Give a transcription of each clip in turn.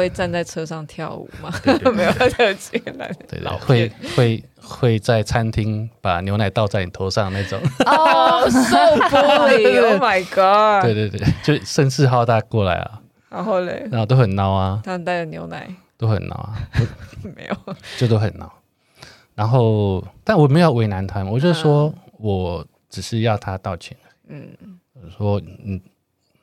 会站在车上跳舞吗？对对对 没有特技来，对对，会会会在餐厅把牛奶倒在你头上那种。哦、oh,，so bully！Oh my god！对对对，就声势浩大过来啊。然后嘞，然后都很孬啊。他们带着牛奶，都很孬啊。没有，就都很孬。然后，但我没有为难他们，我就说我只是要他道歉。嗯，说嗯。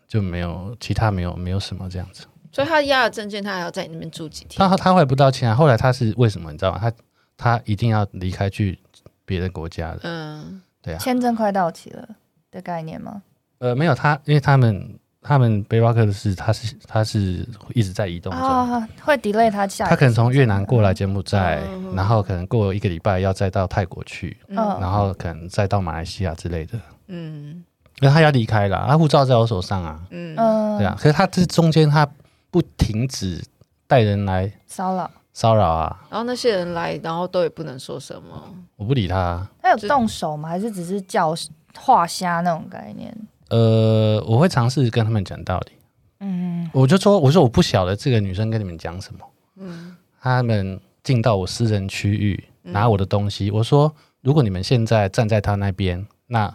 就没有其他没有没有什么这样子，所以他押了证件，他还要在你那边住几天？他他后来不道歉啊，后来他是为什么你知道吗？他他一定要离开去别的国家的，嗯，对啊，签证快到期了的概念吗？呃，没有他，因为他们他们背包客的是他是他是一直在移动中，啊，会 delay 他下，他可能从越南过来柬埔寨，嗯，然后可能过一个礼拜要再到泰国去，嗯，然后可能再到马来西亚之类的，嗯。因为他要离开了，他护照在我手上啊，嗯，对啊，可是他这中间他不停止带人来骚扰骚扰啊，然后那些人来，然后都也不能说什么，我不理他。他有动手吗？还是只是叫画虾那种概念？呃，我会尝试跟他们讲道理，嗯，我就说，我说我不晓得这个女生跟你们讲什么，嗯，他们进到我私人区域拿我的东西，我说如果你们现在站在他那边，那。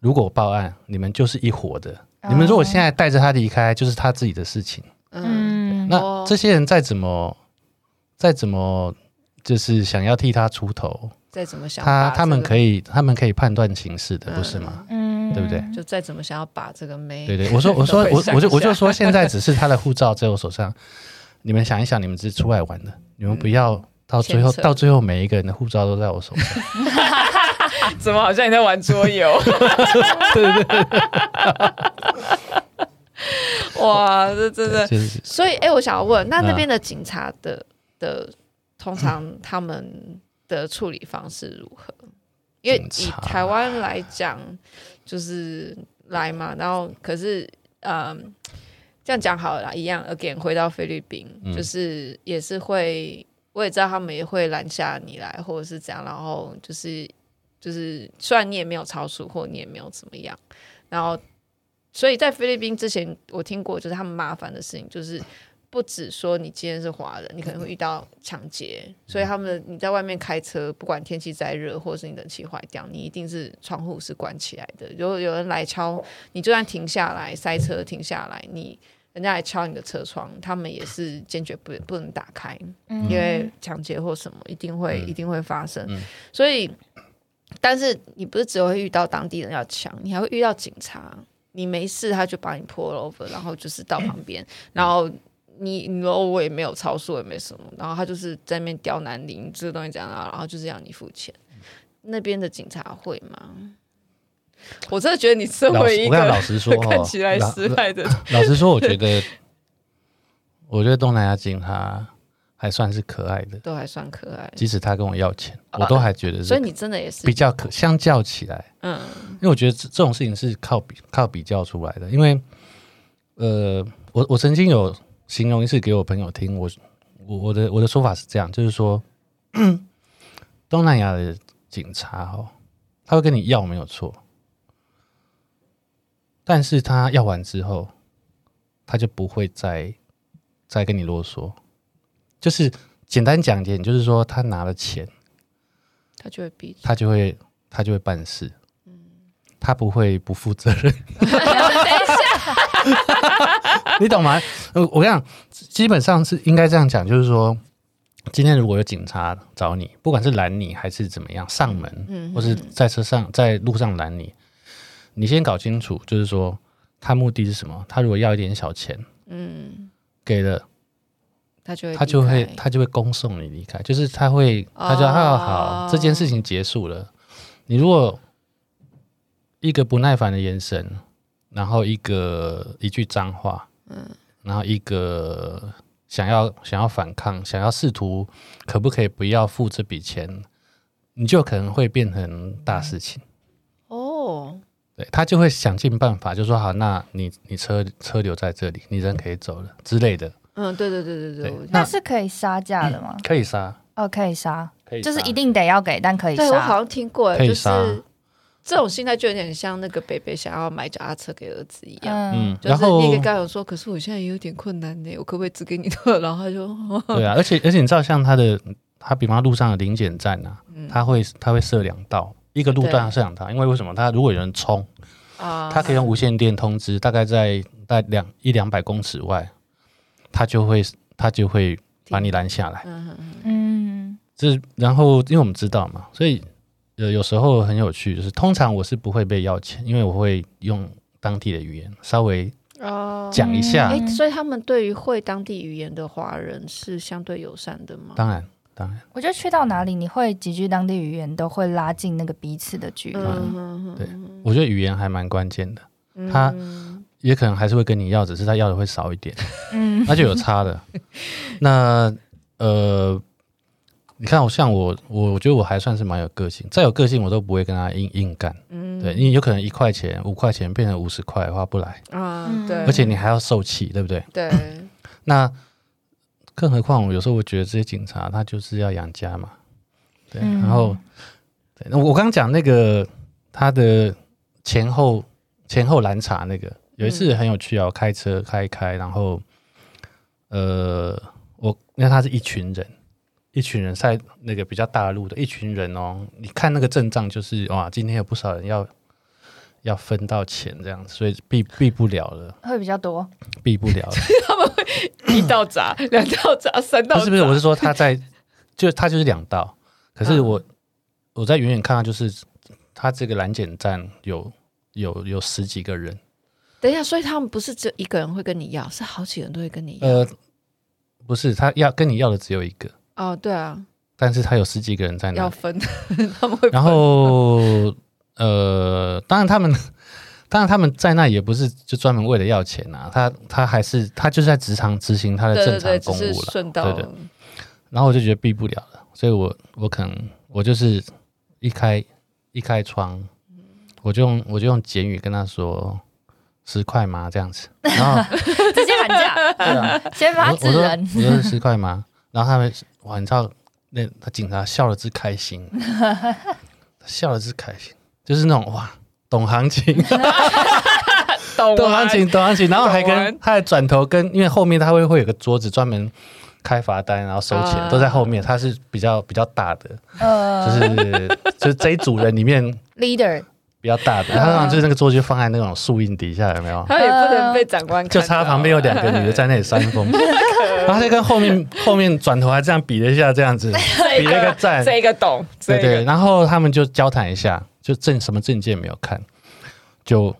如果我报案，你们就是一伙的。Oh. 你们如果现在带着他离开，就是他自己的事情。嗯，那这些人再怎么再怎么，就是想要替他出头，再怎么想他，他们可以他们可以判断情势的，不是吗？嗯，对不对？就再怎么想要把这个妹，对对，我说我说 我我就我就说，现在只是他的护照在我手上。你们想一想，你们是出来玩的，你们不要到最后到最后每一个人的护照都在我手上。怎么好像你在玩桌游？对 对对，哇，这真的，所以哎、欸，我想要问，那那边的警察的的，通常他们的处理方式如何？因为以台湾来讲，就是来嘛，然后可是，嗯，这样讲好了啦，一样，again，回到菲律宾，就是也是会，我也知道他们也会拦下你来，或者是怎样，然后就是。就是虽然你也没有超速，或你也没有怎么样，然后，所以在菲律宾之前，我听过就是他们麻烦的事情，就是不止说你今天是华人，你可能会遇到抢劫，所以他们你在外面开车，不管天气再热，或者是你冷气坏掉，你一定是窗户是关起来的。如果有人来敲，你就算停下来塞车停下来，你人家来敲你的车窗，他们也是坚决不不能打开，因为抢劫或什么一定会一定会发生，所以。但是你不是只会遇到当地人要抢，你还会遇到警察。你没事，他就把你 pull over，然后就是到旁边，然后你你说我也没有超速，也没什么，然后他就是在那边刁难你，这个东西讲啊，然后就是要你付钱。那边的警察会吗？我真的觉得你身为一个老实说 看起来失败的，老实说，我觉得，我觉得东南亚警察。还算是可爱的，都还算可爱。即使他跟我要钱，我都还觉得。所以你真的也是比较可相较起来，嗯，因为我觉得这这种事情是靠比靠比较出来的。因为，呃，我我曾经有形容一次给我朋友听，我我我的我的说法是这样，就是说，东南亚的警察哦，他会跟你要没有错，但是他要完之后，他就不会再再跟你啰嗦。就是简单讲一点，就是说他拿了钱，他就会逼，他就会他就会办事，嗯，他不会不负责任。等一下，你懂吗？我跟你讲，基本上是应该这样讲，就是说，今天如果有警察找你，不管是拦你还是怎么样，上门，嗯，或是在车上在路上拦你，你先搞清楚，就是说他目的是什么？他如果要一点小钱，嗯，给了。他就会他就会他就会恭送你离开，就是他会他就好好，这件事情结束了。你如果一个不耐烦的眼神，然后一个一句脏话，嗯，然后一个想要想要反抗，想要试图可不可以不要付这笔钱，你就可能会变成大事情。哦，对，他就会想尽办法，就说好，那你你车车留在这里，你人可以走了之类的。嗯，对对对对对，那是可以杀价的吗？可以杀哦，可以杀，可以就是一定得要给，但可以杀。对，我好像听过，就是这种心态就有点像那个北北想要买脚踏车给儿子一样。嗯，就是你给刚有说，可是我现在也有点困难呢，我可不可以只给你的？然后他就 对啊，而且而且你知道，像他的他，比方路上的临检站啊，他会他会设两道，一个路段设两道，因为为什么？他如果有人冲啊，他可以用无线电通知，大概在在两一两百公尺外，他就会他就会把你拦下来。嗯嗯，这然后因为我们知道嘛，所以。呃，有时候很有趣，就是通常我是不会被要钱，因为我会用当地的语言稍微哦讲一下。所以他们对于会当地语言的华人是相对友善的吗？当然，当然。我觉得去到哪里，你会几句当地语言，都会拉近那个彼此的距离。嗯、对，我觉得语言还蛮关键的。他也可能还是会跟你要，只是他要的会少一点，嗯，那就有差的。那呃。你看，我像我，我我觉得我还算是蛮有个性，再有个性我都不会跟他硬硬干。嗯，对，因为有可能一块钱、五块钱变成五十块，划不来啊。对，而且你还要受气，对不对？对。那更何况，我有时候我觉得这些警察他就是要养家嘛。对，然后，对，那我刚刚讲那个他的前后前后拦查那个，有一次很有趣啊，我开车开一开，然后呃，我因为他是一群人。一群人在那个比较大路的一群人哦，你看那个阵仗就是哇，今天有不少人要要分到钱这样子，所以避避不了了，会比较多，避不了了。他们会一道闸、两道闸、三道，不是不是，我是说他在就他就是两道，可是我、嗯、我在远远看到就是他这个拦检站有有有十几个人。等一下，所以他们不是只有一个人会跟你要，是好几个人都会跟你要。呃，不是，他要跟你要的只有一个。哦，对啊，但是他有十几个人在那，要分，他们会。然后，呃，当然他们，当然他们在那也不是就专门为了要钱呐、啊，他他还是他就是在职场执行他的正常公务了，顺道对的。然后我就觉得避不了了，所以我我可能我就是一开一开窗，我就用我就用简语跟他说十块吗？这样子，然后直接喊价，对啊，先发制人，我说十块吗？然后他们哇，你知道那他警察笑的之开心，笑的之开心，就是那种哇，懂行情，懂行情，懂行情。然后还跟他还转头跟，因为后面他会会有个桌子专门开罚单，然后收钱，呃、都在后面。他是比较比较大的，呃、就是就是这一组人里面 leader。比较大的，他就是那个桌就放在那种树荫底下，有没有？他也不能被长官看。就差旁边有两个女的在那里扇风，然后他就跟后面后面转头还这样比了一下，这样子 比了一个赞，这个懂，对对。然后他们就交谈一下，就证什么证件没有看，就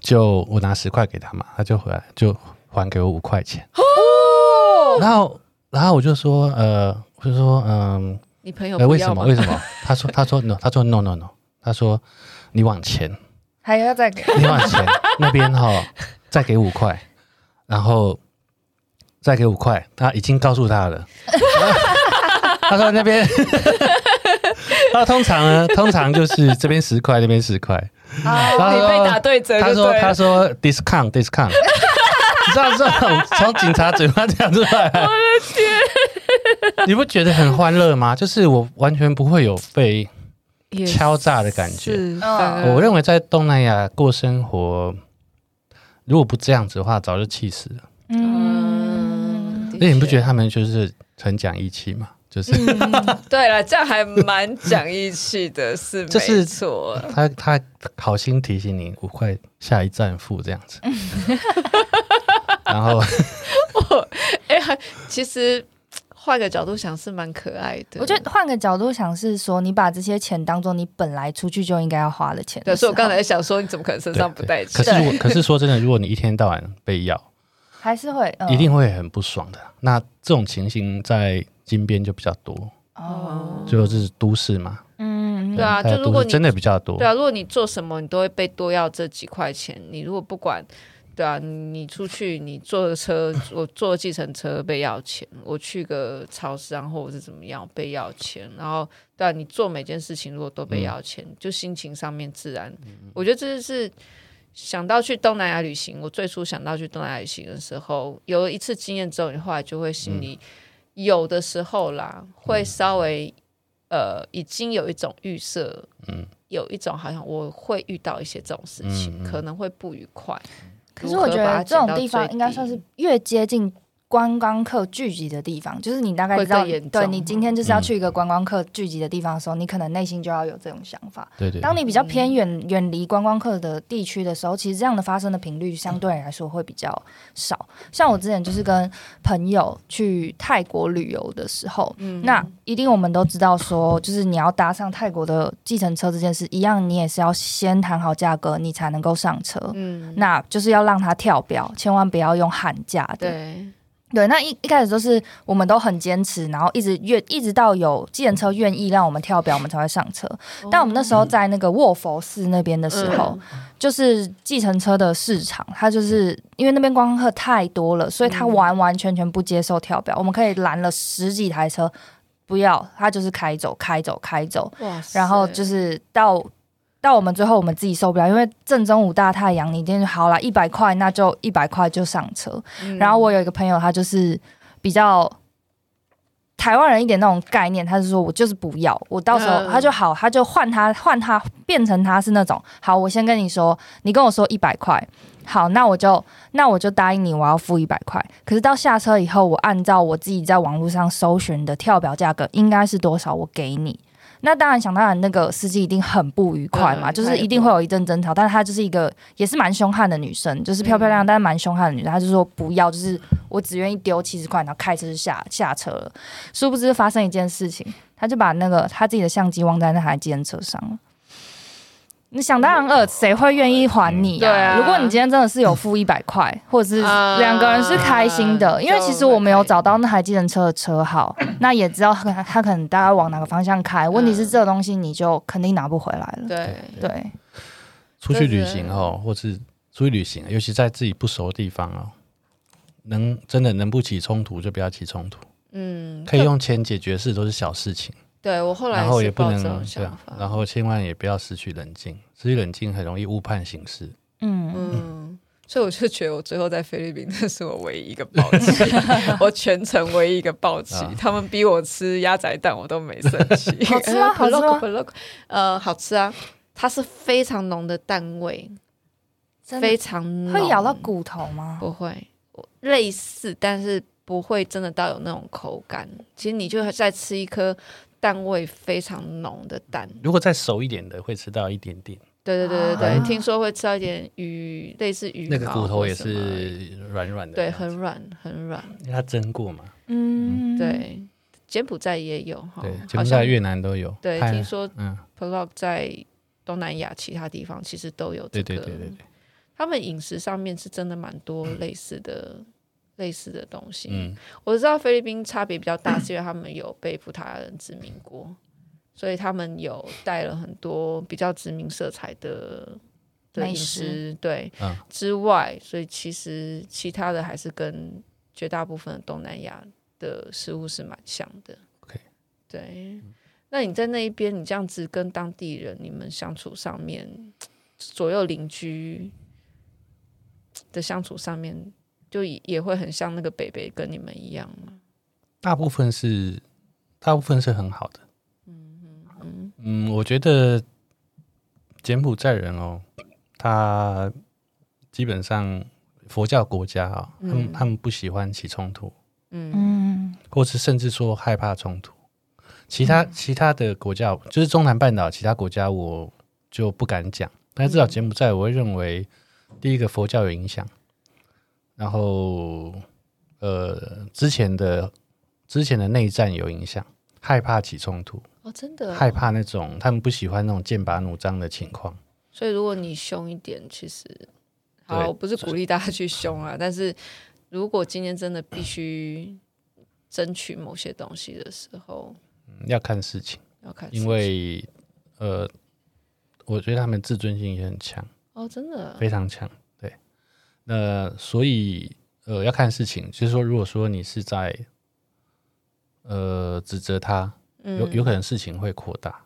就我拿十块给他嘛，他就回来就还给我五块钱。哦，然后然后我就说呃，我就说嗯，你朋友为什么为什么？他说他说 no，他说 no no no。他说：“你往前，还要再给你往前 那边哈，再给五块，然后再给五块。他已经告诉他了。他说那边，他通常呢，通常就是这边十块，那边十块。啊，你被打对折。他说他说 discount discount。你知道这种从警察嘴巴讲出来，我的天，你不觉得很欢乐吗？就是我完全不会有被。”敲诈的感觉，我认为在东南亚过生活，如果不这样子的话，早就气死了。嗯，那你不觉得他们就是很讲义气吗？就是，对了，这样还蛮讲义气的，是 没错。他他好心提醒你五块，下一站付这样子。然后，我哎，其实。换个角度想是蛮可爱的。我觉得换个角度想是说，你把这些钱当做你本来出去就应该要花的钱的。对，所以我刚才想说，你怎么可能身上不带钱？可是如果，可是说真的，如果你一天到晚被要，还是会、嗯、一定会很不爽的。那这种情形在金边就比较多哦，就是都市嘛。嗯，对啊，就如果你真的比较多，对啊，如果你做什么，你都会被多要这几块钱。你如果不管。对啊，你出去，你坐车，我坐计程车被要钱；我去个超市，然后或者是怎么样被要钱。然后，对啊，你做每件事情如果都被要钱，嗯、就心情上面自然，嗯、我觉得这是想到去东南亚旅行。我最初想到去东南亚旅行的时候，有了一次经验之后，你后来就会心里有的时候啦，嗯、会稍微呃，已经有一种预设，嗯。有一种好像我会遇到一些这种事情，可能会不愉快。可是我觉得这种地方应该算是越接近。观光客聚集的地方，就是你大概知道，对你今天就是要去一个观光客聚集的地方的时候，嗯、你可能内心就要有这种想法。对对。当你比较偏远、远离观光客的地区的时候，其实这样的发生的频率相对来说会比较少。像我之前就是跟朋友去泰国旅游的时候，嗯、那一定我们都知道说，就是你要搭上泰国的计程车这件事，一样你也是要先谈好价格，你才能够上车。嗯。那就是要让他跳表，千万不要用喊价的。对。对，那一一开始都是我们都很坚持，然后一直愿一直到有计程车愿意让我们跳表，我们才会上车。但我们那时候在那个卧佛寺那边的时候，嗯、就是计程车的市场，它就是因为那边观光客太多了，所以他完完全全不接受跳表。我们可以拦了十几台车，不要，他就是开走，开走，开走。然后就是到。到我们最后，我们自己受不了，因为正中午大太阳，你一定好了，一百块那就一百块就上车。嗯、然后我有一个朋友，他就是比较台湾人一点那种概念，他是说我就是不要，我到时候他就好，他就换他换他变成他是那种好，我先跟你说，你跟我说一百块，好，那我就那我就答应你，我要付一百块。可是到下车以后，我按照我自己在网络上搜寻的跳表价格应该是多少，我给你。那当然，想当然，那个司机一定很不愉快嘛，就是一定会有一阵争吵。但是她就是一个也是蛮凶悍的女生，就是漂漂亮亮，但是蛮凶悍的女生。她就说不要，就是我只愿意丢七十块，然后开车就下下车了。殊不知发生一件事情，她就把那个她自己的相机忘在那台计程车上了。你想当然尔，谁会愿意还你啊？对啊，如果你今天真的是有付一百块，或者是两个人是开心的，嗯、因为其实我没有找到那台计程车的车号，嗯、那也知道他他可能大概往哪个方向开。问题是这个东西你就肯定拿不回来了。对对，对出去旅行哦，或是出去旅行，尤其在自己不熟的地方哦，能真的能不起冲突就不要起冲突。嗯，可以用钱解决事都是小事情。对我后来然后也不能这样，然后千万也不要失去冷静，失去冷静很容易误判形势。嗯嗯，所以我就觉得我最后在菲律宾，那是我唯一一个暴气，我全程唯一一个暴气。他们逼我吃鸭仔蛋，我都没生气。好吃吗？好吃吗？呃，好吃啊，它是非常浓的蛋味，非常浓。会咬到骨头吗？不会，类似，但是不会真的到有那种口感。其实你就再吃一颗。蛋味非常浓的蛋，如果再熟一点的，会吃到一点点。对对对对对，啊、听说会吃到一点鱼，类似鱼。那个骨头也是软软的，对，很软很软。因为它蒸过嘛。嗯，对，柬埔寨也有哈，对，柬埔寨、越南都有。对，听说嗯，Pelock 在东南亚其他地方其实都有这个。对对对对对，他们饮食上面是真的蛮多类似的。嗯类似的东西，嗯，我知道菲律宾差别比较大，是因为他们有被葡萄牙人殖民过，所以他们有带了很多比较殖民色彩的的饮食，对，嗯、之外，所以其实其他的还是跟绝大部分的东南亚的食物是蛮像的。OK，对，那你在那一边，你这样子跟当地人，你们相处上面，左右邻居的相处上面。就也会很像那个北北跟你们一样吗？大部分是，大部分是很好的。嗯嗯嗯嗯，我觉得柬埔寨人哦，他基本上佛教国家啊、哦，嗯、他们他们不喜欢起冲突。嗯，或是甚至说害怕冲突。其他、嗯、其他的国家，就是中南半岛其他国家，我就不敢讲。但至少柬埔寨，我会认为第一个佛教有影响。然后，呃，之前的之前的内战有影响，害怕起冲突哦，真的、哦、害怕那种他们不喜欢那种剑拔弩张的情况。所以，如果你凶一点，其实好，我不是鼓励大家去凶啊。但是如果今天真的必须争取某些东西的时候，嗯、要看事情，要看事情，因为呃，我觉得他们自尊心也很强哦，真的非常强。那所以，呃，要看事情，就是说，如果说你是在，呃，指责他，有有可能事情会扩大，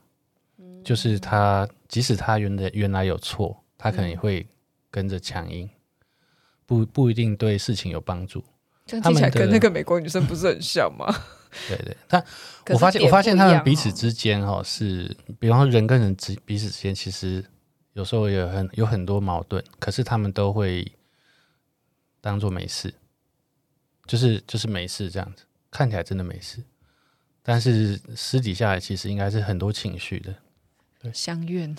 嗯、就是他即使他原来原来有错，他可能也会跟着强硬，不不一定对事情有帮助。听起来跟那个美国女生不是很像吗？对对，但我发现我发现他们彼此之间哈是，比方说人跟人之彼此之间，其实有时候也很有很多矛盾，可是他们都会当做没事，就是就是没事这样子，看起来真的没事，但是私底下其实应该是很多情绪的。对，相怨，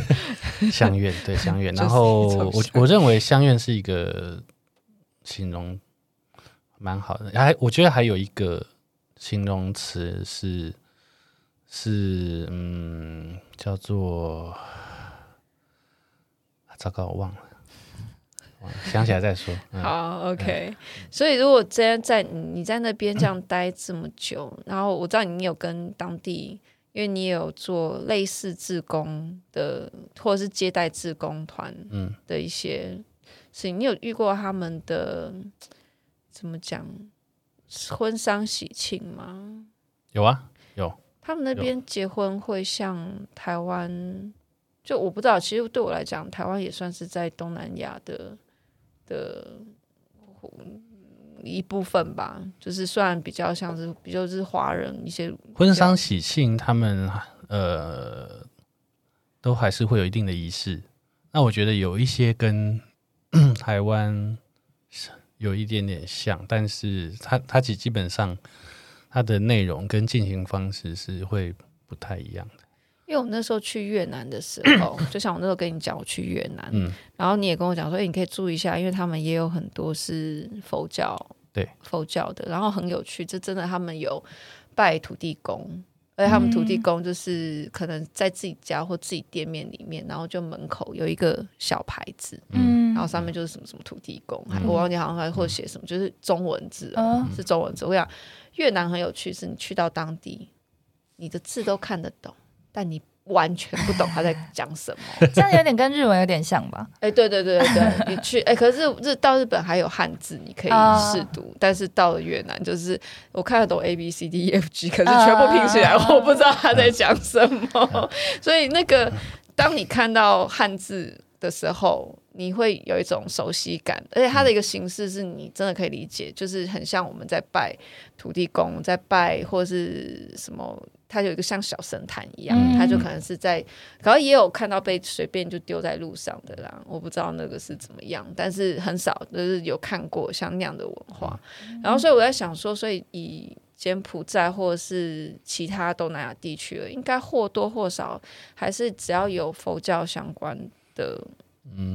相怨，对相怨。然后我我认为相怨是一个形容蛮好的，还我觉得还有一个形容词是是嗯叫做，糟糕，我，忘了，想起来再说。嗯、好，OK、嗯。所以如果今天在你在那边这样待这么久，然后我知道你有跟当地。因为你有做类似志工的，或者是接待志工团嗯的一些事情，嗯、你有遇过他们的怎么讲婚丧喜庆吗？有啊，有。他们那边结婚会像台湾，就我不知道。其实对我来讲，台湾也算是在东南亚的的。一部分吧，就是算比较像是，比较是华人一些婚丧喜庆，他们呃都还是会有一定的仪式。那我觉得有一些跟 台湾有一点点像，但是它它其基本上它的内容跟进行方式是会不太一样的。因为我那时候去越南的时 候，就像我那时候跟你讲，我去越南，嗯，然后你也跟我讲说，哎，你可以注意一下，因为他们也有很多是佛教，对，佛教的，然后很有趣，这真的他们有拜土地公，而且他们土地公就是可能在自己家或自己店面里面，然后就门口有一个小牌子，嗯，然后上面就是什么什么土地公，嗯、我忘记好像还或写什么，就是中文字，哦、是中文字。我想越南很有趣，是你去到当地，你的字都看得懂。但你完全不懂他在讲什么，这样有点跟日文有点像吧？哎、欸，对对对对，你去哎、欸，可是日到日本还有汉字，你可以试读，呃、但是到了越南，就是我看得懂 A B C D E F G，可是全部拼起来，我不知道他在讲什么。呃、所以那个，当你看到汉字的时候，你会有一种熟悉感，而且它的一个形式是你真的可以理解，就是很像我们在拜土地公，在拜或是什么。它有一个像小神坛一样，它就可能是在，可能也有看到被随便就丢在路上的啦。我不知道那个是怎么样，但是很少，就是有看过像那样的文化。然后，所以我在想说，所以以柬埔寨或者是其他东南亚地区，应该或多或少还是只要有佛教相关的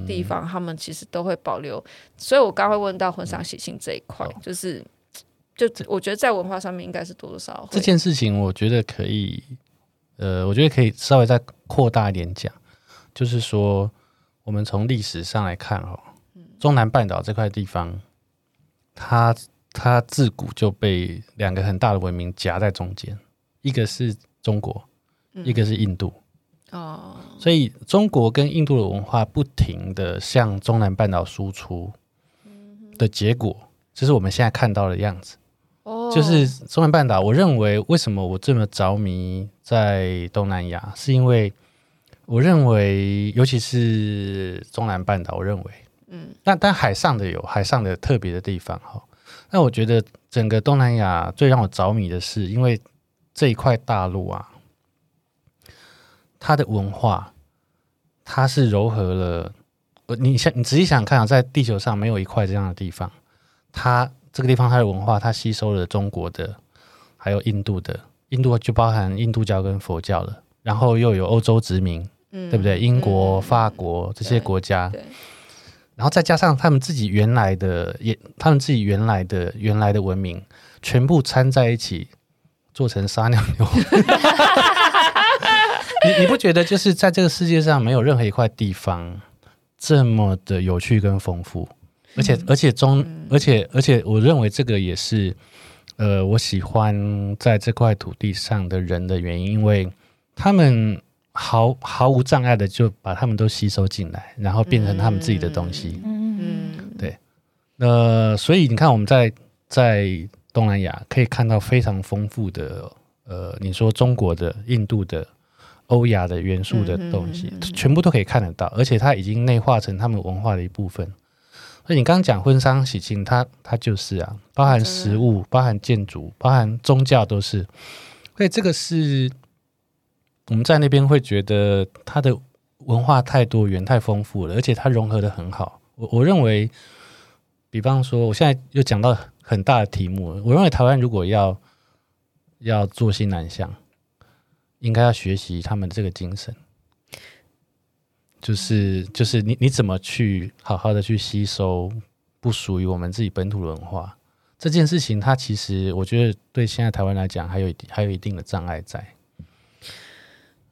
地方，他们其实都会保留。所以我刚会问到婚丧喜庆这一块，就是。就我觉得在文化上面应该是多多少少这件事情，我觉得可以，呃，我觉得可以稍微再扩大一点讲，就是说，我们从历史上来看哦，中南半岛这块地方，它它自古就被两个很大的文明夹在中间，一个是中国，一个是印度，哦，所以中国跟印度的文化不停的向中南半岛输出的结果，就是我们现在看到的样子。哦就是中南半岛，我认为为什么我这么着迷在东南亚，是因为我认为，尤其是中南半岛，我认为，嗯，但但海上的有海上的特别的地方哈。那我觉得整个东南亚最让我着迷的是，因为这一块大陆啊，它的文化，它是糅合了，你想你仔细想想看啊，在地球上没有一块这样的地方，它。这个地方它的文化，它吸收了中国的，还有印度的，印度就包含印度教跟佛教了，然后又有欧洲殖民，嗯、对不对？英国、嗯、法国这些国家，然后再加上他们自己原来的，也他们自己原来的原来的文明，全部掺在一起，做成撒尿牛。你你不觉得就是在这个世界上没有任何一块地方这么的有趣跟丰富？而且而且中，而且而且，我认为这个也是，呃，我喜欢在这块土地上的人的原因，因为他们毫毫无障碍的就把他们都吸收进来，然后变成他们自己的东西。嗯嗯，对。呃，所以你看，我们在在东南亚可以看到非常丰富的，呃，你说中国的、印度的、欧亚的元素的东西，全部都可以看得到，而且它已经内化成他们文化的一部分。所以你刚刚讲婚丧喜庆，它它就是啊，包含食物、包含建筑、包含宗教都是。所以这个是我们在那边会觉得它的文化太多元、太丰富了，而且它融合的很好。我我认为，比方说，我现在又讲到很大的题目，我认为台湾如果要要做新南向，应该要学习他们这个精神，就是就是你你怎么去好好的去吸收不属于我们自己本土文化这件事情，它其实我觉得对现在台湾来讲，还有还有一定的障碍在。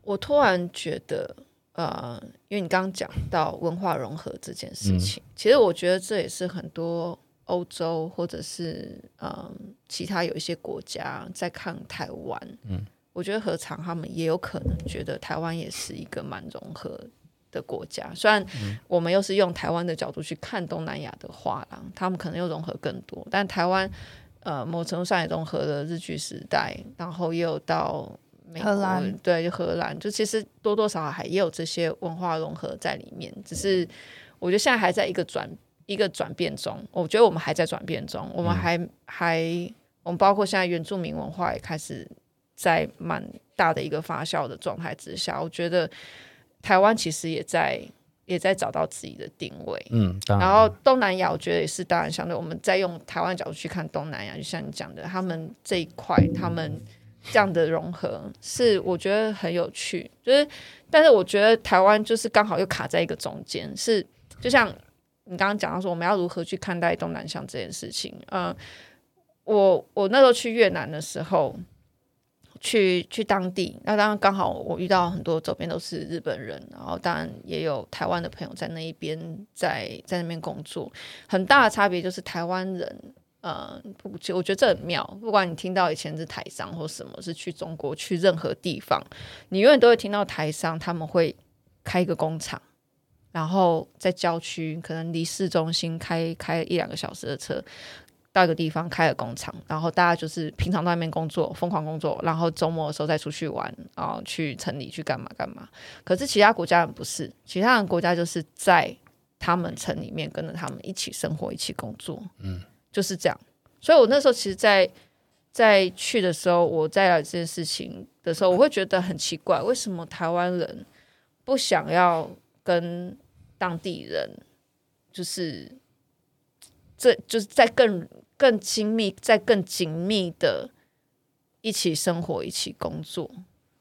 我突然觉得。呃，因为你刚刚讲到文化融合这件事情，嗯、其实我觉得这也是很多欧洲或者是嗯其他有一些国家在看台湾。嗯，我觉得何尝他们也有可能觉得台湾也是一个蛮融合的国家。虽然我们又是用台湾的角度去看东南亚的画廊，他们可能又融合更多，但台湾呃某程度上也融合了日剧时代，然后也有到。荷兰对，就荷兰，就其实多多少少还也有这些文化融合在里面，只是我觉得现在还在一个转一个转变中。我觉得我们还在转变中，我们还、嗯、还我们包括现在原住民文化也开始在蛮大的一个发酵的状态之下。我觉得台湾其实也在也在找到自己的定位。嗯，然后东南亚我觉得也是，当然相对我们在用台湾角度去看东南亚，就像你讲的，他们这一块他们。这样的融合是我觉得很有趣，就是，但是我觉得台湾就是刚好又卡在一个中间，是就像你刚刚讲到说，我们要如何去看待东南向这件事情。嗯，我我那时候去越南的时候，去去当地，那当然刚好我遇到很多周边都是日本人，然后当然也有台湾的朋友在那一边在在那边工作，很大的差别就是台湾人。呃，不，我觉得这很妙。不管你听到以前是台商或什么，是去中国去任何地方，你永远都会听到台商他们会开一个工厂，然后在郊区，可能离市中心开开一两个小时的车，到一个地方开了工厂，然后大家就是平常在外面工作，疯狂工作，然后周末的时候再出去玩，然后去城里去干嘛干嘛。可是其他国家人不是，其他人国家就是在他们城里面跟着他们一起生活，一起工作。嗯。就是这样，所以我那时候其实在，在在去的时候，我在聊这件事情的时候，我会觉得很奇怪，为什么台湾人不想要跟当地人，就是这就是在更更亲密、在更紧密的一起生活、一起工作，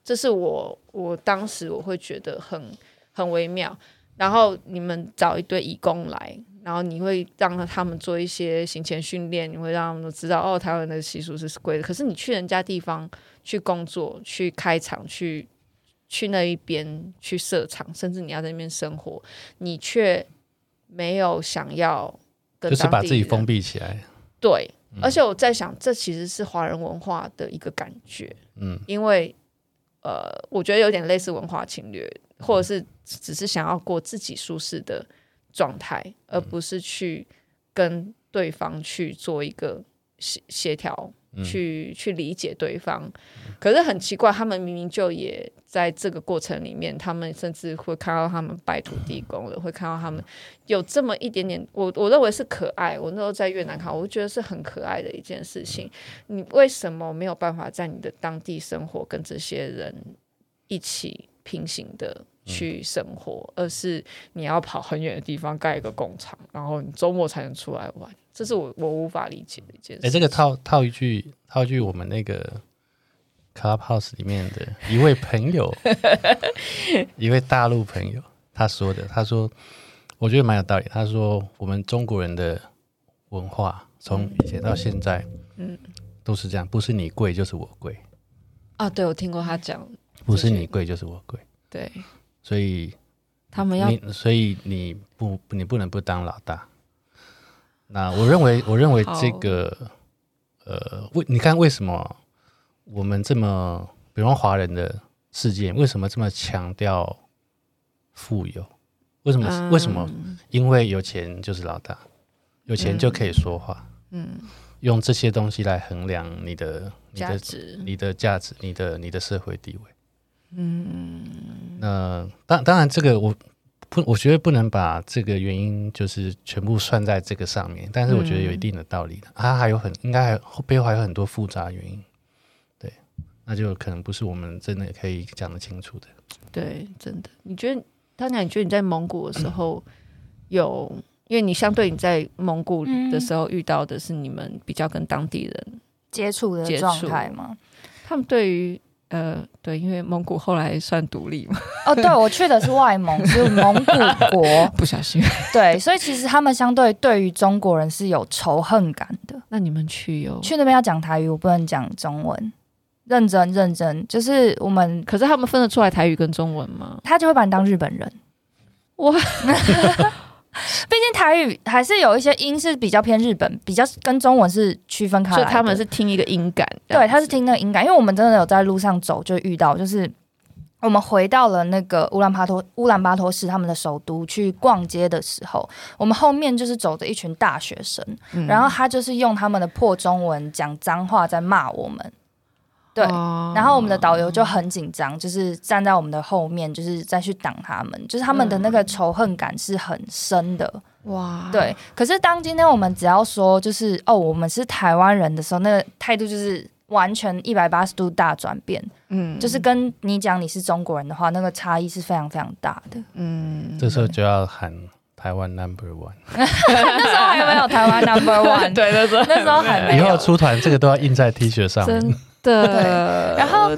这是我我当时我会觉得很很微妙。然后你们找一堆义工来。然后你会让他们做一些行前训练，你会让他们知道哦，台湾的习俗是贵的。可是你去人家地方去工作、去开厂、去去那一边去设厂，甚至你要在那边生活，你却没有想要跟就是把自己封闭起来。对，嗯、而且我在想，这其实是华人文化的一个感觉。嗯，因为呃，我觉得有点类似文化侵略，或者是只是想要过自己舒适的。状态，而不是去跟对方去做一个协协调，去去理解对方。可是很奇怪，他们明明就也在这个过程里面，他们甚至会看到他们拜土地公的，会看到他们有这么一点点，我我认为是可爱。我那时候在越南看，我觉得是很可爱的一件事情。你为什么没有办法在你的当地生活，跟这些人一起平行的？去生活，而是你要跑很远的地方盖一个工厂，然后你周末才能出来玩，这是我我无法理解的一件事。哎，这个套套一句，套一句我们那个 Clubhouse 里面的一位朋友，一位大陆朋友他说的，他说我觉得蛮有道理。他说我们中国人的文化从以前到现在，嗯，都是这样，不是你贵就是我贵。啊，对，我听过他讲，不是你贵就是我贵，对。所以他们要，所以你不，你不能不当老大。那我认为，我认为这个，呃，为你看为什么我们这么，比方华人的世界，为什么这么强调富有？为什么？嗯、为什么？因为有钱就是老大，有钱就可以说话。嗯，嗯用这些东西来衡量你的价值、你的价值、你的你的社会地位。嗯，那当当然，这个我不，我觉得不能把这个原因就是全部算在这个上面，但是我觉得有一定的道理的。它、嗯啊、还有很应该还背后还有很多复杂原因，对，那就可能不是我们真的可以讲得清楚的。对，真的，你觉得，当年你觉得你在蒙古的时候有，因为你相对你在蒙古的时候遇到的是你们比较跟当地人接触的状态吗？他们对于。呃，对，因为蒙古后来算独立嘛。哦，对，我去的是外蒙，是蒙古国，不小心。对，所以其实他们相对对于中国人是有仇恨感的。那你们去有去那边要讲台语，我不能讲中文。认真认真，就是我们，可是他们分得出来台语跟中文吗？他就会把你当日本人。哇。毕竟台语还是有一些音是比较偏日本，比较跟中文是区分开来的。所以他们是听一个音感，对，他是听那个音感。因为我们真的有在路上走，就遇到，就是我们回到了那个乌兰巴托乌兰巴托市他们的首都去逛街的时候，我们后面就是走着一群大学生，嗯、然后他就是用他们的破中文讲脏话在骂我们。对，然后我们的导游就很紧张，就是站在我们的后面，就是再去挡他们，就是他们的那个仇恨感是很深的。哇，对。可是当今天我们只要说就是哦，我们是台湾人的时候，那个态度就是完全一百八十度大转变。嗯，就是跟你讲你是中国人的话，那个差异是非常非常大的。嗯，这时候就要喊台湾 Number One。那时候还有没有台湾 Number One？对，那时候那时候还没有。以后出团这个都要印在 T 恤上面。对，然后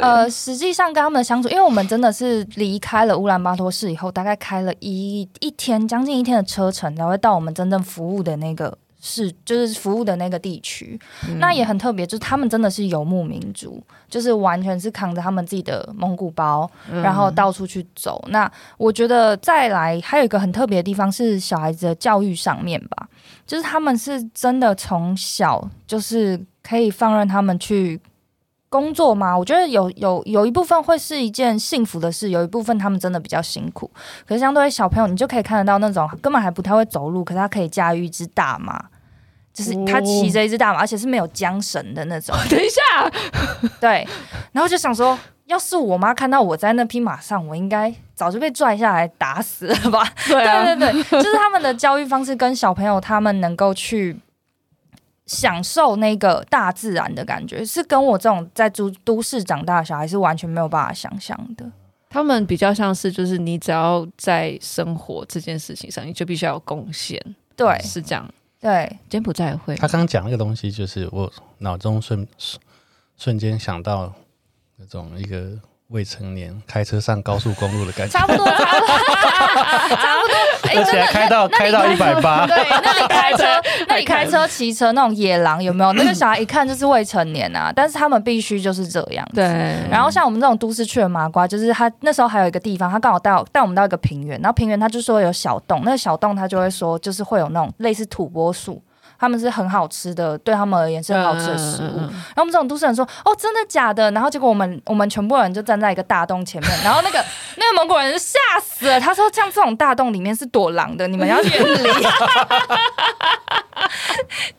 呃，实际上跟他们的相处，因为我们真的是离开了乌兰巴托市以后，大概开了一一天，将近一天的车程，才会到我们真正服务的那个市，就是服务的那个地区。嗯、那也很特别，就是他们真的是游牧民族，就是完全是扛着他们自己的蒙古包，然后到处去走。嗯、那我觉得再来还有一个很特别的地方是小孩子的教育上面吧，就是他们是真的从小就是可以放任他们去。工作吗？我觉得有有有一部分会是一件幸福的事，有一部分他们真的比较辛苦。可是相对于小朋友，你就可以看得到那种根本还不太会走路，可是他可以驾驭一只大马，就是他骑着一只大马，而且是没有缰绳的那种。等一下，对，然后就想说，要是我妈看到我在那匹马上，我应该早就被拽下来打死了吧？对啊，对对对，就是他们的教育方式跟小朋友他们能够去。享受那个大自然的感觉，是跟我这种在都都市长大的小孩是完全没有办法想象的。他们比较像是，就是你只要在生活这件事情上，你就必须要有贡献。对，是这样。对，柬埔寨会。他刚刚讲那个东西，就是我脑中瞬瞬间想到那种一个。未成年开车上高速公路的感觉，差不多，差不多，差不多。而且开到开到一百八，对，那你开车，那你开车骑车那种野狼有没有？那个小孩一看就是未成年啊，但是他们必须就是这样。对。然后像我们这种都市去的麻瓜，就是他那时候还有一个地方，他刚好带带我们到一个平原，然后平原他就说有小洞，那个小洞他就会说就是会有那种类似土拨鼠。他们是很好吃的，对他们而言是很好吃的食物。嗯、然后我们这种都市人说：“哦，真的假的？”然后结果我们我们全部人就站在一个大洞前面，然后那个那个蒙古人就吓死了。他说：“像这种大洞里面是躲狼的，你们要远离。”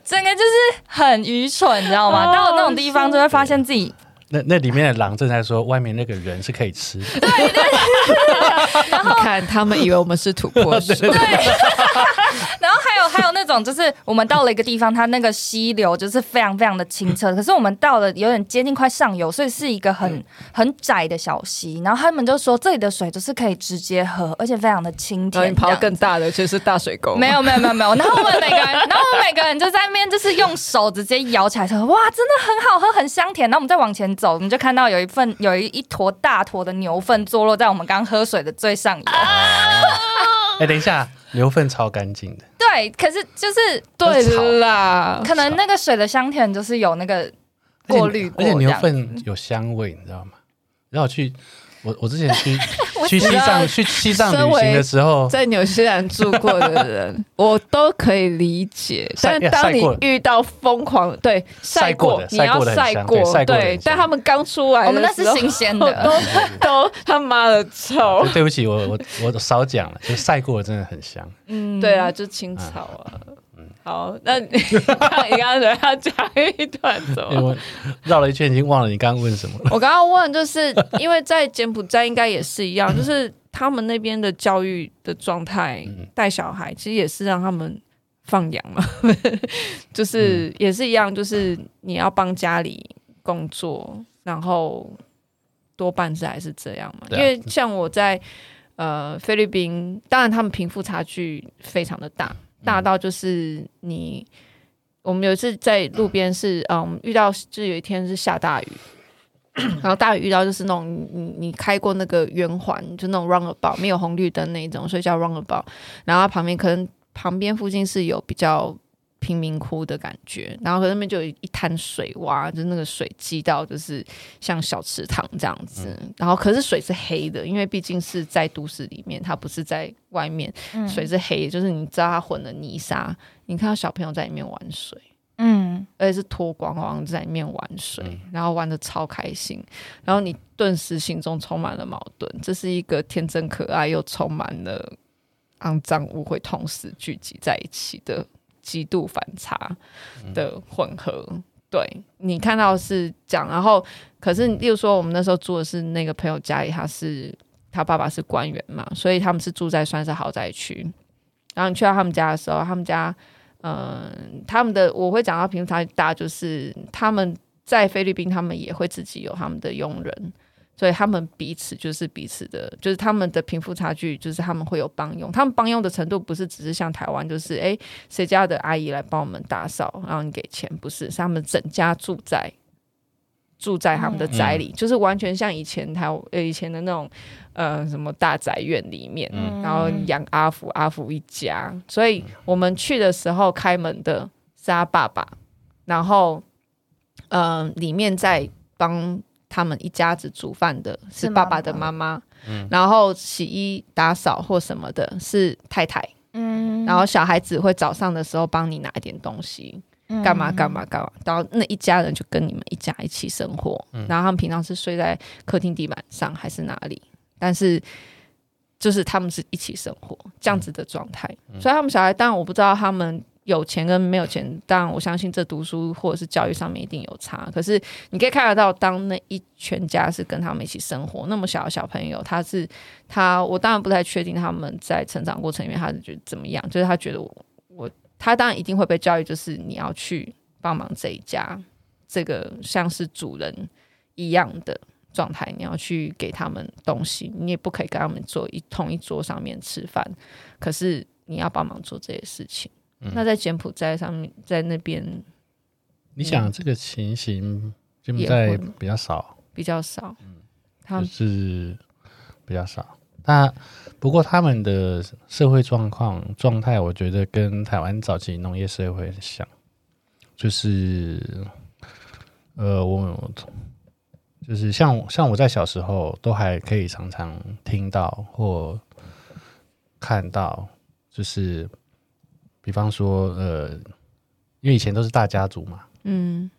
整个就是很愚蠢，你知道吗？到了那种地方就会发现自己。那那里面的狼正在说，外面那个人是可以吃的。对 对对。然后看他们以为我们是土拨鼠。对。种，就是我们到了一个地方，它那个溪流就是非常非常的清澈。可是我们到了有点接近快上游，所以是一个很很窄的小溪。然后他们就说这里的水就是可以直接喝，而且非常的清甜。然后你跑到更大的就是大水沟。没有没有没有没有。然后我们每个人，然后我们每个人就在那边就是用手直接摇起来说，哇，真的很好喝，很香甜。然后我们再往前。走，我们就看到有一份有一一坨大坨的牛粪坐落在我们刚喝水的最上游。哎，等一下，牛粪超干净的。对，可是就是对啦，可能那个水的香甜就是有那个过滤过，而且牛粪有香味，你知道吗？然后去。我我之前去 去西藏去西藏旅行的时候，在纽西兰住过的人，我都可以理解。但当你遇到疯狂对晒过，你要晒过，对，但他们刚出来，我们那是新鲜的，都都他妈的臭。对不起，我我我少讲了，就晒过的真的很香。嗯，对啊，就青草啊。好，那你你刚刚要讲一段怎么？我绕了一圈，已经忘了你刚刚问什么了。我刚刚问，就是因为在柬埔寨应该也是一样，就是他们那边的教育的状态，带小孩其实也是让他们放养嘛，就是也是一样，就是你要帮家里工作，然后多半是还是这样嘛。因为像我在呃菲律宾，当然他们贫富差距非常的大，大到就是你我们有一次在路边是嗯遇到，就是有一天是下大雨。然后大雨遇到就是那种你你开过那个圆环，就那种 roundabout 没有红绿灯那一种，所以叫 roundabout。然后旁边可能旁边附近是有比较贫民窟的感觉，然后可那边就有一滩水洼，就那个水积到就是像小池塘这样子。然后可是水是黑的，因为毕竟是在都市里面，它不是在外面，水是黑，就是你知道它混了泥沙，你看到小朋友在里面玩水。嗯，而且是脱光光在里面玩水，嗯、然后玩的超开心，然后你顿时心中充满了矛盾。这是一个天真可爱又充满了肮脏污秽同时聚集在一起的极度反差的混合。对，你看到是这样，然后可是例如说我们那时候住的是那个朋友家里，他是他爸爸是官员嘛，所以他们是住在算是豪宅区。然后你去到他们家的时候，他们家。嗯，他们的我会讲到贫富差距大，就是他们在菲律宾，他们也会自己有他们的佣人，所以他们彼此就是彼此的，就是他们的贫富差距，就是他们会有帮佣，他们帮佣的程度不是只是像台湾，就是哎谁家的阿姨来帮我们打扫，然后你给钱，不是，是他们整家住在。住在他们的宅里，嗯、就是完全像以前台呃以前的那种呃什么大宅院里面，嗯、然后养阿福阿福一家，所以我们去的时候开门的是他爸爸，然后嗯、呃、里面在帮他们一家子煮饭的是爸爸的妈妈，嗯、然后洗衣打扫或什么的是太太，嗯，然后小孩子会早上的时候帮你拿一点东西。干嘛干嘛干嘛，然后那一家人就跟你们一家一起生活，嗯、然后他们平常是睡在客厅地板上还是哪里？但是就是他们是一起生活这样子的状态，嗯、所以他们小孩当然我不知道他们有钱跟没有钱，当然我相信这读书或者是教育上面一定有差。可是你可以看得到，当那一全家是跟他们一起生活，那么小的小朋友，他是他，我当然不太确定他们在成长过程里面他是觉得怎么样，就是他觉得我我。他当然一定会被教育，就是你要去帮忙这一家，这个像是主人一样的状态，你要去给他们东西，你也不可以跟他们坐一同一桌上面吃饭，可是你要帮忙做这些事情。嗯、那在柬埔寨上面，在那边，你想这个情形柬埔寨比较少，比较少，嗯，他是比较少。那不过他们的社会状况状态，我觉得跟台湾早期农业社会很像，就是呃，我就是像像我在小时候都还可以常常听到或看到，就是比方说呃，因为以前都是大家族嘛，嗯，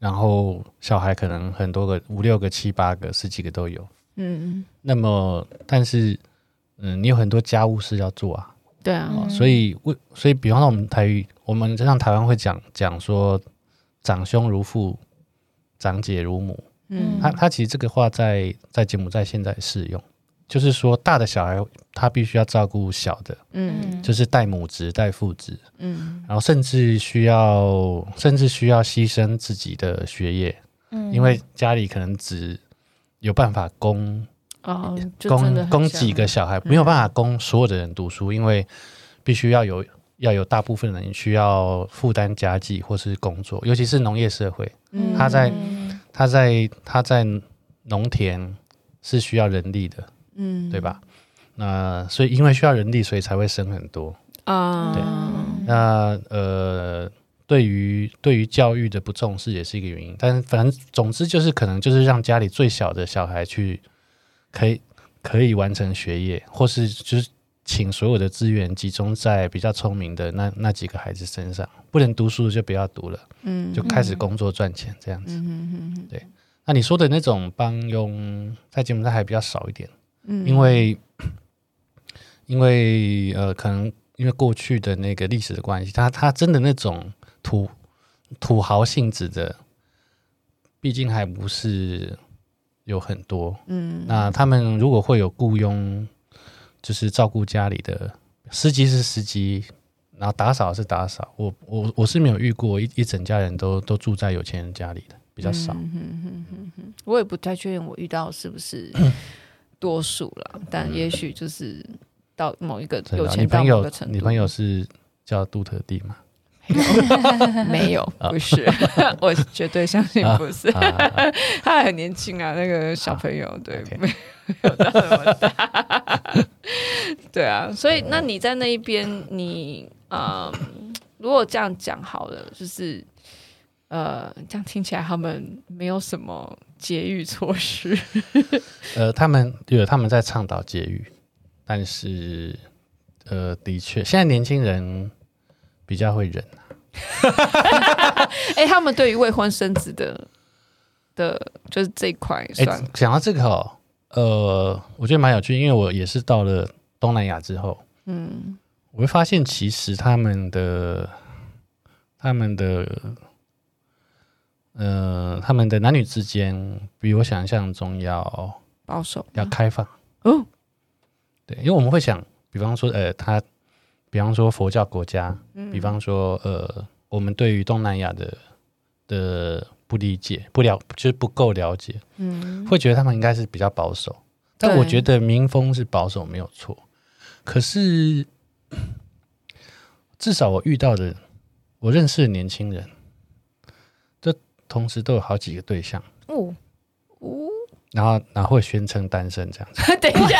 然后小孩可能很多个，五六个、七八个、十几个都有。嗯，那么，但是，嗯，你有很多家务事要做啊。对啊，哦、所以为，所以，比方说，我们台语，我们像台湾会讲讲说，长兄如父，长姐如母。嗯，他他其实这个话在在柬埔寨现在适用，就是说，大的小孩他必须要照顾小的，嗯，就是带母职带父职，嗯，然后甚至需要甚至需要牺牲自己的学业，嗯，因为家里可能只。有办法供哦，供供几个小孩，没有办法供所有的人读书，嗯、因为必须要有要有大部分人需要负担家计或是工作，尤其是农业社会，嗯、他在他在他在农田是需要人力的，嗯，对吧？那所以因为需要人力，所以才会生很多啊。对，那呃。对于对于教育的不重视也是一个原因，但是反正总之就是可能就是让家里最小的小孩去可以可以完成学业，或是就是请所有的资源集中在比较聪明的那那几个孩子身上，不能读书就不要读了，嗯，就开始工作赚钱这样子，嗯嗯嗯，对。那你说的那种帮佣在柬埔寨还比较少一点，嗯，因为 因为呃可能因为过去的那个历史的关系，他他真的那种。土土豪性质的，毕竟还不是有很多。嗯，那他们如果会有雇佣就是照顾家里的司机是司机，然后打扫是打扫。我我我是没有遇过一一整家人都都住在有钱人家里的，比较少。嗯哼哼哼哼，我也不太确定我遇到是不是多数了，但也许就是到某一个有钱到某个程度。你朋友是叫杜特地吗？没有，不是，我绝对相信不是。他很年轻啊，那个小朋友，对，没有到那么大。对啊，所以那你在那一边，你嗯，如果这样讲好了，就是呃，这样听起来他们没有什么节育措施。呃，他们有他们在倡导节育，但是呃，的确，现在年轻人。比较会忍 哎、欸，他们对于未婚生子的的，就是这一块，算了。讲、欸、到这个哦，呃，我觉得蛮有趣，因为我也是到了东南亚之后，嗯，我会发现其实他们的他们的呃，他们的男女之间比我想象中要保守，要开放。哦，对，因为我们会想，比方说，呃，他。比方说佛教国家，嗯、比方说呃，我们对于东南亚的的不理解、不了，就是不够了解，嗯，会觉得他们应该是比较保守。但我觉得民风是保守没有错，可是 至少我遇到的，我认识的年轻人，这同时都有好几个对象，哦。哦，然后然后会宣称单身这样子。等一下，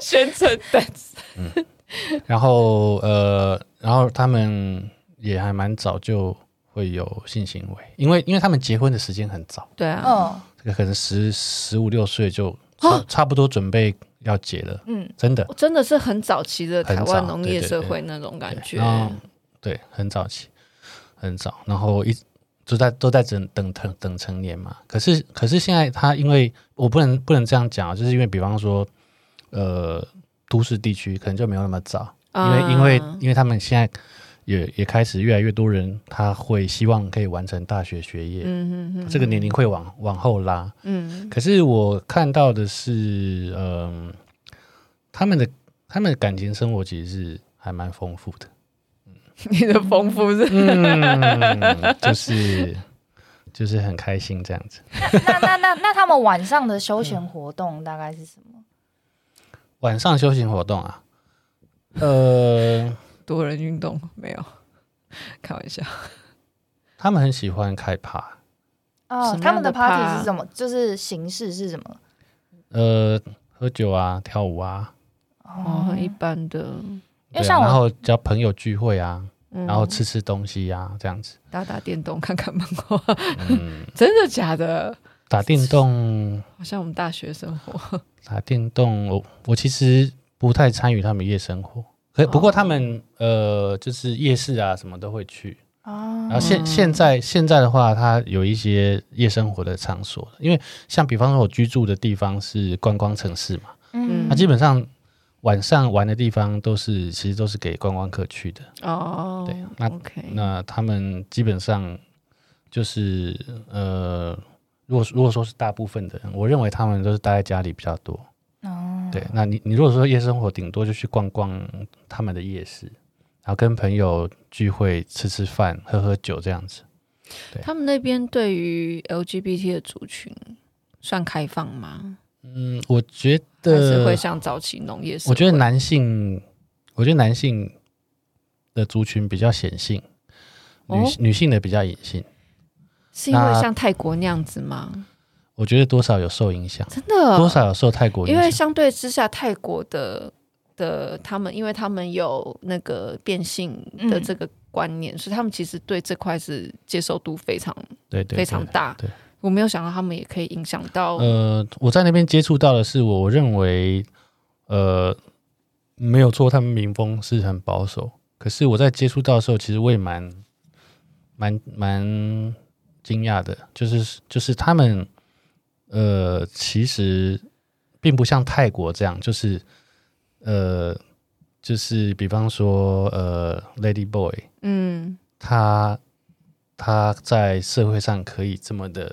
宣称单身，嗯。然后呃，然后他们也还蛮早就会有性行为，因为因为他们结婚的时间很早，对啊，这个可能十十五六岁就差差不多准备要结了，嗯，真的。真的是很早期的台湾农业社会那种感觉，对，很早期，很早，然后一就在都在等等等等成年嘛。可是可是现在他因为我不能不能这样讲，就是因为比方说呃。都市地区可能就没有那么早，因为、uh, 因为因为他们现在也也开始越来越多人，他会希望可以完成大学学业，嗯嗯嗯，这个年龄会往往后拉，嗯。可是我看到的是，嗯、呃，他们的他们的感情生活其实是还蛮丰富的。你的丰富是、嗯，就是就是很开心这样子。那那那那那他们晚上的休闲活动大概是什么？晚上休闲活动啊，呃，多人运动没有，开玩笑。他们很喜欢开趴。哦，他们的 party 是什么？就是形式是什么？呃，喝酒啊，跳舞啊。哦，很一般的。因为像我，然后叫朋友聚会啊，然后吃吃东西啊，这样子。打打电动，看看漫画。嗯，真的假的？打电动，好像我们大学生活。打电动，我我其实不太参与他们夜生活，可不过他们、哦、呃，就是夜市啊什么都会去。哦。然后现现在现在的话，它有一些夜生活的场所，因为像比方说我居住的地方是观光城市嘛，嗯，那基本上晚上玩的地方都是其实都是给观光客去的。哦。对，那 OK，那他们基本上就是呃。如果如果说是大部分的人，我认为他们都是待在家里比较多。哦，对，那你你如果说夜生活，顶多就去逛逛他们的夜市，然后跟朋友聚会、吃吃饭、喝喝酒这样子。他们那边对于 LGBT 的族群算开放吗？嗯，我觉得还是会像早期农业社会。我觉得男性，我觉得男性的族群比较显性，女、哦、女性的比较隐性。是因为像泰国那样子吗？我觉得多少有受影响，真的多少有受泰国影响。因为相对之下，泰国的的他们，因为他们有那个变性的这个观念，嗯、所以他们其实对这块是接受度非常对，对，对，非常大。对，我没有想到他们也可以影响到。呃，我在那边接触到的是我，认为呃没有错，他们民风是很保守。可是我在接触到的时候，其实我也蛮蛮蛮。惊讶的，就是就是他们，呃，其实并不像泰国这样，就是呃，就是比方说呃，Lady Boy，嗯，他他在社会上可以这么的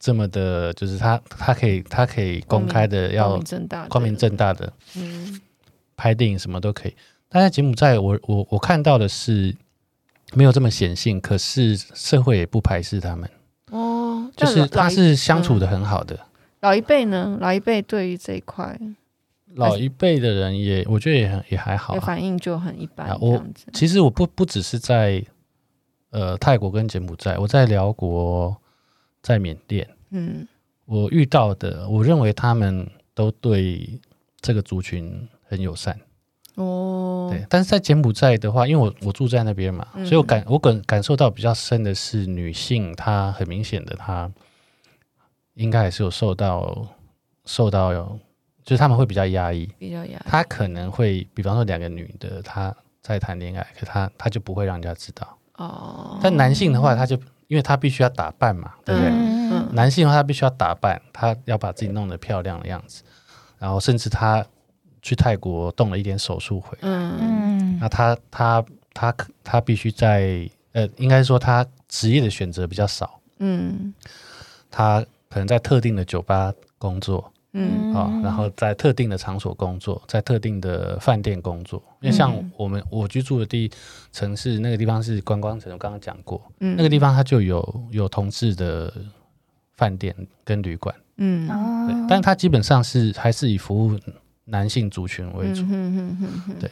这么的，就是他他可以他可以公开的要光明正大的，嗯，拍电影什么都可以。但在柬埔寨，我我我看到的是没有这么显性，可是社会也不排斥他们哦，就是他是相处的很好的。老一辈呢？老一辈对于这一块，老一辈的人也我觉得也很也还好，反应就很一般。我其实我不不只是在呃泰国跟柬埔寨，我在寮国，在缅甸，嗯，我遇到的，我认为他们都对这个族群很友善。哦，对，但是在柬埔寨的话，因为我我住在那边嘛，嗯、所以我感我感感受到比较深的是女性，她很明显的，她应该还是有受到受到有，就是他们会比较压抑，比较压抑，她可能会，比方说两个女的，她在谈恋爱，可她她就不会让人家知道。哦，但男性的话，他就因为他必须要打扮嘛，对不对？嗯、男性的话，他必须要打扮，他要把自己弄得漂亮的样子，然后甚至他。去泰国动了一点手术回来，嗯，那他他他他必须在呃，应该说他职业的选择比较少，嗯，他可能在特定的酒吧工作，嗯，啊、哦，然后在特定的场所工作，在特定的饭店工作，因为像我们我居住的地城市那个地方是观光城，我刚刚讲过，嗯，那个地方它就有有同志的饭店跟旅馆，嗯，对，但是它基本上是还是以服务。男性族群为主，对，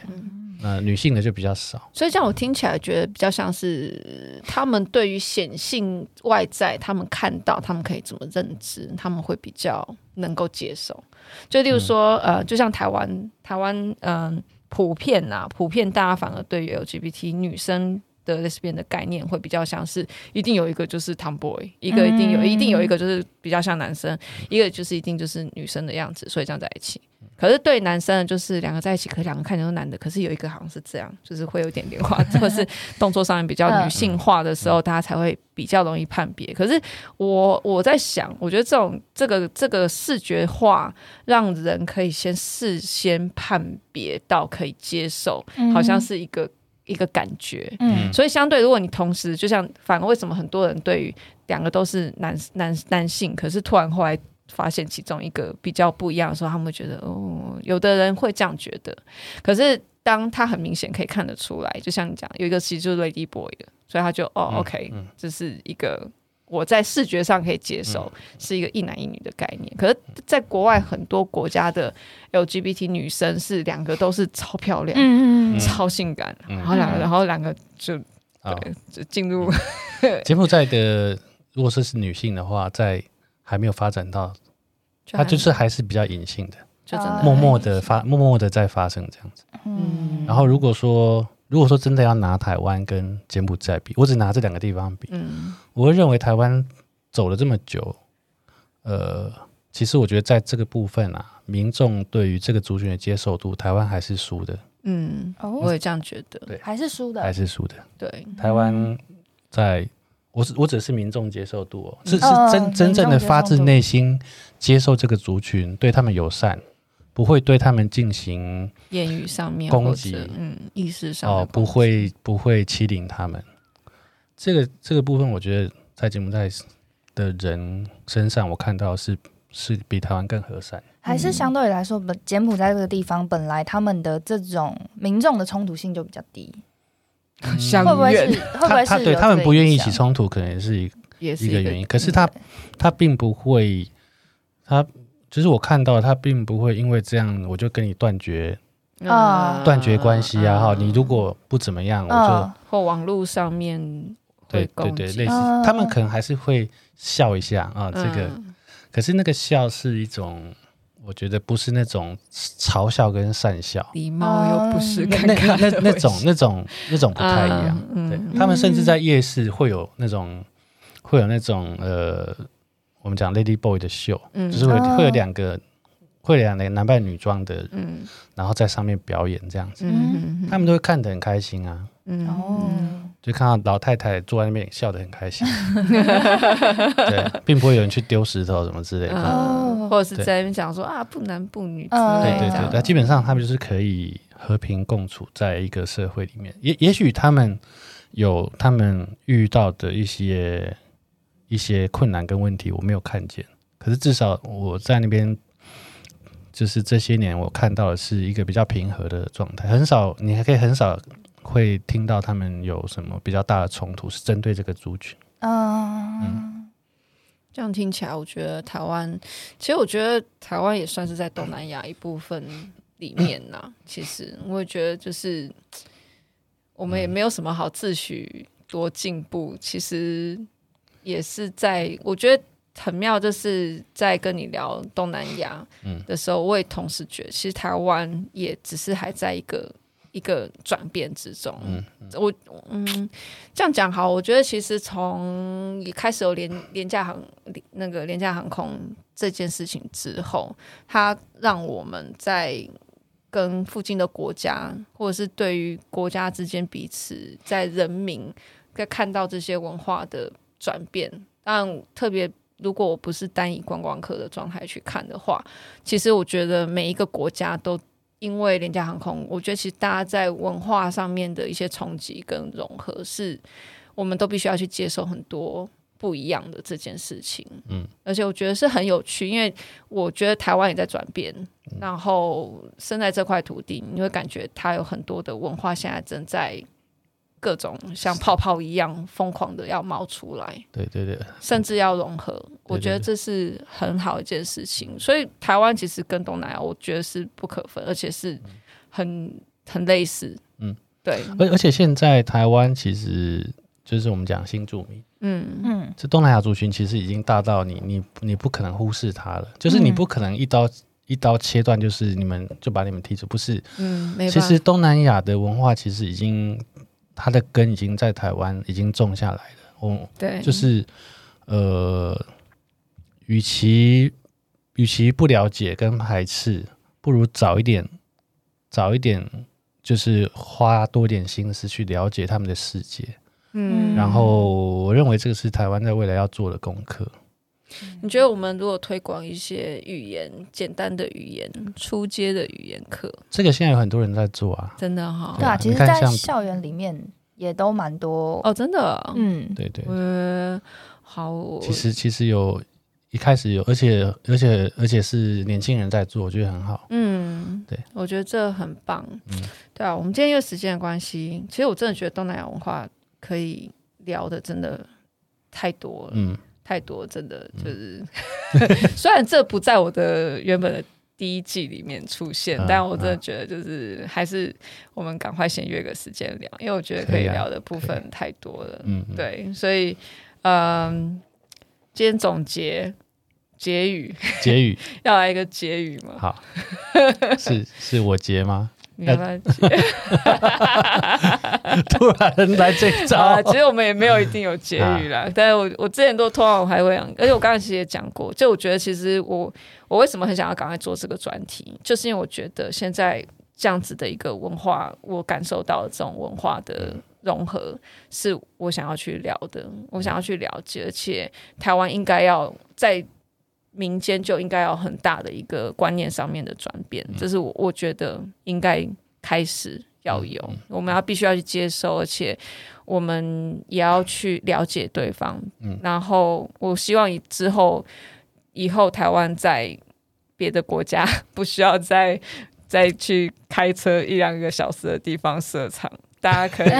那女性的就比较少。所以这样我听起来觉得比较像是他们对于显性外在，他们看到他们可以怎么认知，他们会比较能够接受。就例如说，呃，就像台湾，台湾，嗯，普遍呐，普遍大家反而对于 LGBT 女生。的 Lesbian 的概念会比较像是，一定有一个就是 Tomboy，一个一定有，一定有一个就是比较像男生，一个就是一定就是女生的样子，所以这样在一起。可是对男生就是两个在一起，可两个看起来都男的，可是有一个好像是这样，就是会有点变化，或是动作上面比较女性化的时候，大家才会比较容易判别。可是我我在想，我觉得这种这个这个视觉化，让人可以先事先判别到可以接受，好像是一个。一个感觉，嗯，所以相对，如果你同时，就像反而为什么很多人对于两个都是男男男性，可是突然后来发现其中一个比较不一样的时候，他们会觉得哦，有的人会这样觉得。可是当他很明显可以看得出来，就像你讲，有一个其实就是 Lady Boy 的，所以他就哦，OK，这是一个。我在视觉上可以接受，是一个一男一女的概念。可是，在国外很多国家的 LGBT 女生是两个都是超漂亮，嗯、超性感，嗯、然后两个，然后两个就对，就进入 柬埔寨的。如果说是女性的话，在还没有发展到，它就是还是比较隐性的，就真的默默的发，默默的在发生这样子。嗯，然后如果说。如果说真的要拿台湾跟柬埔寨比，我只拿这两个地方比，嗯，我会认为台湾走了这么久，呃，其实我觉得在这个部分啊，民众对于这个族群的接受度，台湾还是输的。嗯，我也这样觉得，对，还是输的，还是输的。对，台湾在，我是我只是民众接受度哦，是是真真正的发自内心接受这个族群，对他们友善。不会对他们进行言语上面攻击，嗯，意识上哦，不会不会欺凌他们。这个这个部分，我觉得在柬埔寨的人身上，我看到是是比台湾更和善，还是相对来说，本柬埔寨这个地方本来他们的这种民众的冲突性就比较低，嗯、会不会是？会不会是他对他们不愿意起冲突，可能是一也是一个原因。可是他他并不会他。就是我看到他并不会因为这样我就跟你断绝啊断绝关系啊哈，你如果不怎么样我就或网络上面对对对类似他们可能还是会笑一下啊这个可是那个笑是一种我觉得不是那种嘲笑跟善笑礼貌又不是那那那那种那种那种不太一样对他们甚至在夜市会有那种会有那种呃。我们讲 Lady Boy 的秀，嗯、就是会会有两个，哦、会有两个男扮女装的，嗯、然后在上面表演这样子，嗯、他们都会看得很开心啊，嗯、就看到老太太坐在那边笑得很开心，对，并不会有人去丢石头什么之类的，哦、或者是在那边讲说啊不男不女之类的，对对对，那基本上他们就是可以和平共处在一个社会里面，也也许他们有他们遇到的一些。一些困难跟问题我没有看见，可是至少我在那边，就是这些年我看到的是一个比较平和的状态，很少你还可以很少会听到他们有什么比较大的冲突，是针对这个族群。嗯，嗯，这样听起来，我觉得台湾，其实我觉得台湾也算是在东南亚一部分里面呐、啊。其实我也觉得，就是我们也没有什么好自诩多进步，其实。也是在，我觉得很妙，就是在跟你聊东南亚的时候，我也同时觉得，其实台湾也只是还在一个一个转变之中。嗯，我嗯这样讲好，我觉得其实从一开始有廉廉价航那个廉价航空这件事情之后，它让我们在跟附近的国家，或者是对于国家之间彼此在人民在看到这些文化的。转变，但特别如果我不是单以观光客的状态去看的话，其实我觉得每一个国家都因为廉价航空，我觉得其实大家在文化上面的一些冲击跟融合，是我们都必须要去接受很多不一样的这件事情。嗯，而且我觉得是很有趣，因为我觉得台湾也在转变，然后生在这块土地，你会感觉它有很多的文化现在正在。各种像泡泡一样疯狂的要冒出来，对对对，甚至要融合，我觉得这是很好一件事情。所以台湾其实跟东南亚，我觉得是不可分，而且是很很类似。嗯，对。而而且现在台湾其实就是我们讲新住民，嗯嗯，这东南亚族群其实已经大到你你你不可能忽视它了，就是你不可能一刀一刀切断，就是你们就把你们踢出，不是？嗯，没。其实东南亚的文化其实已经。它的根已经在台湾已经种下来了，哦，对，就是呃，与其与其不了解跟排斥，不如早一点早一点，就是花多点心思去了解他们的世界，嗯，然后我认为这个是台湾在未来要做的功课。你觉得我们如果推广一些语言，简单的语言，初阶的语言课，这个现在有很多人在做啊，真的哈、哦。对啊，其实，在校园里面也都蛮多哦，真的，嗯，对对，呃，好，其实其实有一开始有，而且而且而且是年轻人在做，我觉得很好，嗯，对，我觉得这很棒，嗯，对啊，我们今天因为时间的关系，其实我真的觉得东南亚文化可以聊的真的太多了，嗯。太多，真的就是，嗯、虽然这不在我的原本的第一季里面出现，嗯、但我真的觉得就是还是我们赶快先约个时间聊，因为我觉得可以聊的部分太多了。嗯，对，所以嗯，今天总结结语，结 语要来一个结语吗？好，是是我结吗？没关系，突然来这一招，啊，其实我们也没有一定有结语啦。啊、但是我我之前都通常我还会讲，而且我刚才其实也讲过，就我觉得其实我我为什么很想要赶快做这个专题，就是因为我觉得现在这样子的一个文化，我感受到的这种文化的融合，是我想要去聊的，我想要去了解，而且台湾应该要在。民间就应该有很大的一个观念上面的转变，这是我我觉得应该开始要有，我们要必须要去接受，而且我们也要去了解对方。然后我希望以之后以后台湾在别的国家 不需要再再去开车一两个小时的地方设厂，大家可以。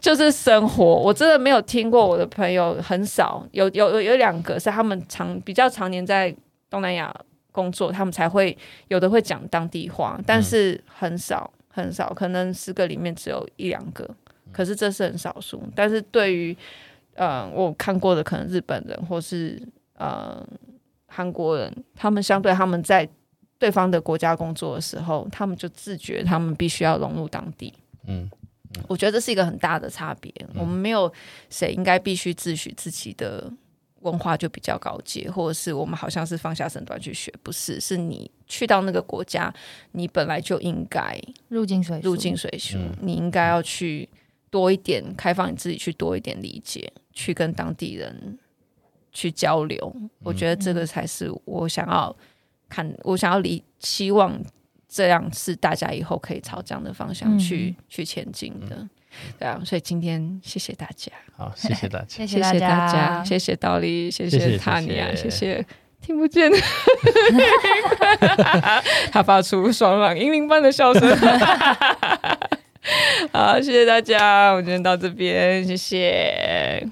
就是生活，我真的没有听过我的朋友很少有有有有两个是他们常比较常年在东南亚工作，他们才会有的会讲当地话，但是很少很少，可能十个里面只有一两个，可是这是很少数。但是对于呃我看过的可能日本人或是呃韩国人，他们相对他们在对方的国家工作的时候，他们就自觉他们必须要融入当地，嗯。我觉得这是一个很大的差别。我们没有谁应该必须自诩自己的文化就比较高阶，或者是我们好像是放下身段去学，不是？是你去到那个国家，你本来就应该入境水入境水俗，你应该要去多一点开放你自己，去多一点理解，去跟当地人去交流。我觉得这个才是我想要看，我想要理希望。这样是大家以后可以朝这样的方向去、嗯、去前进的。对啊，所以今天谢谢大家，好，谢谢大家，谢谢大家，谢谢道理，谢谢塔尼亚，谢谢。听不见。的，他发出爽朗银铃般的笑声，好，谢谢大家，我们今天到这边，谢谢。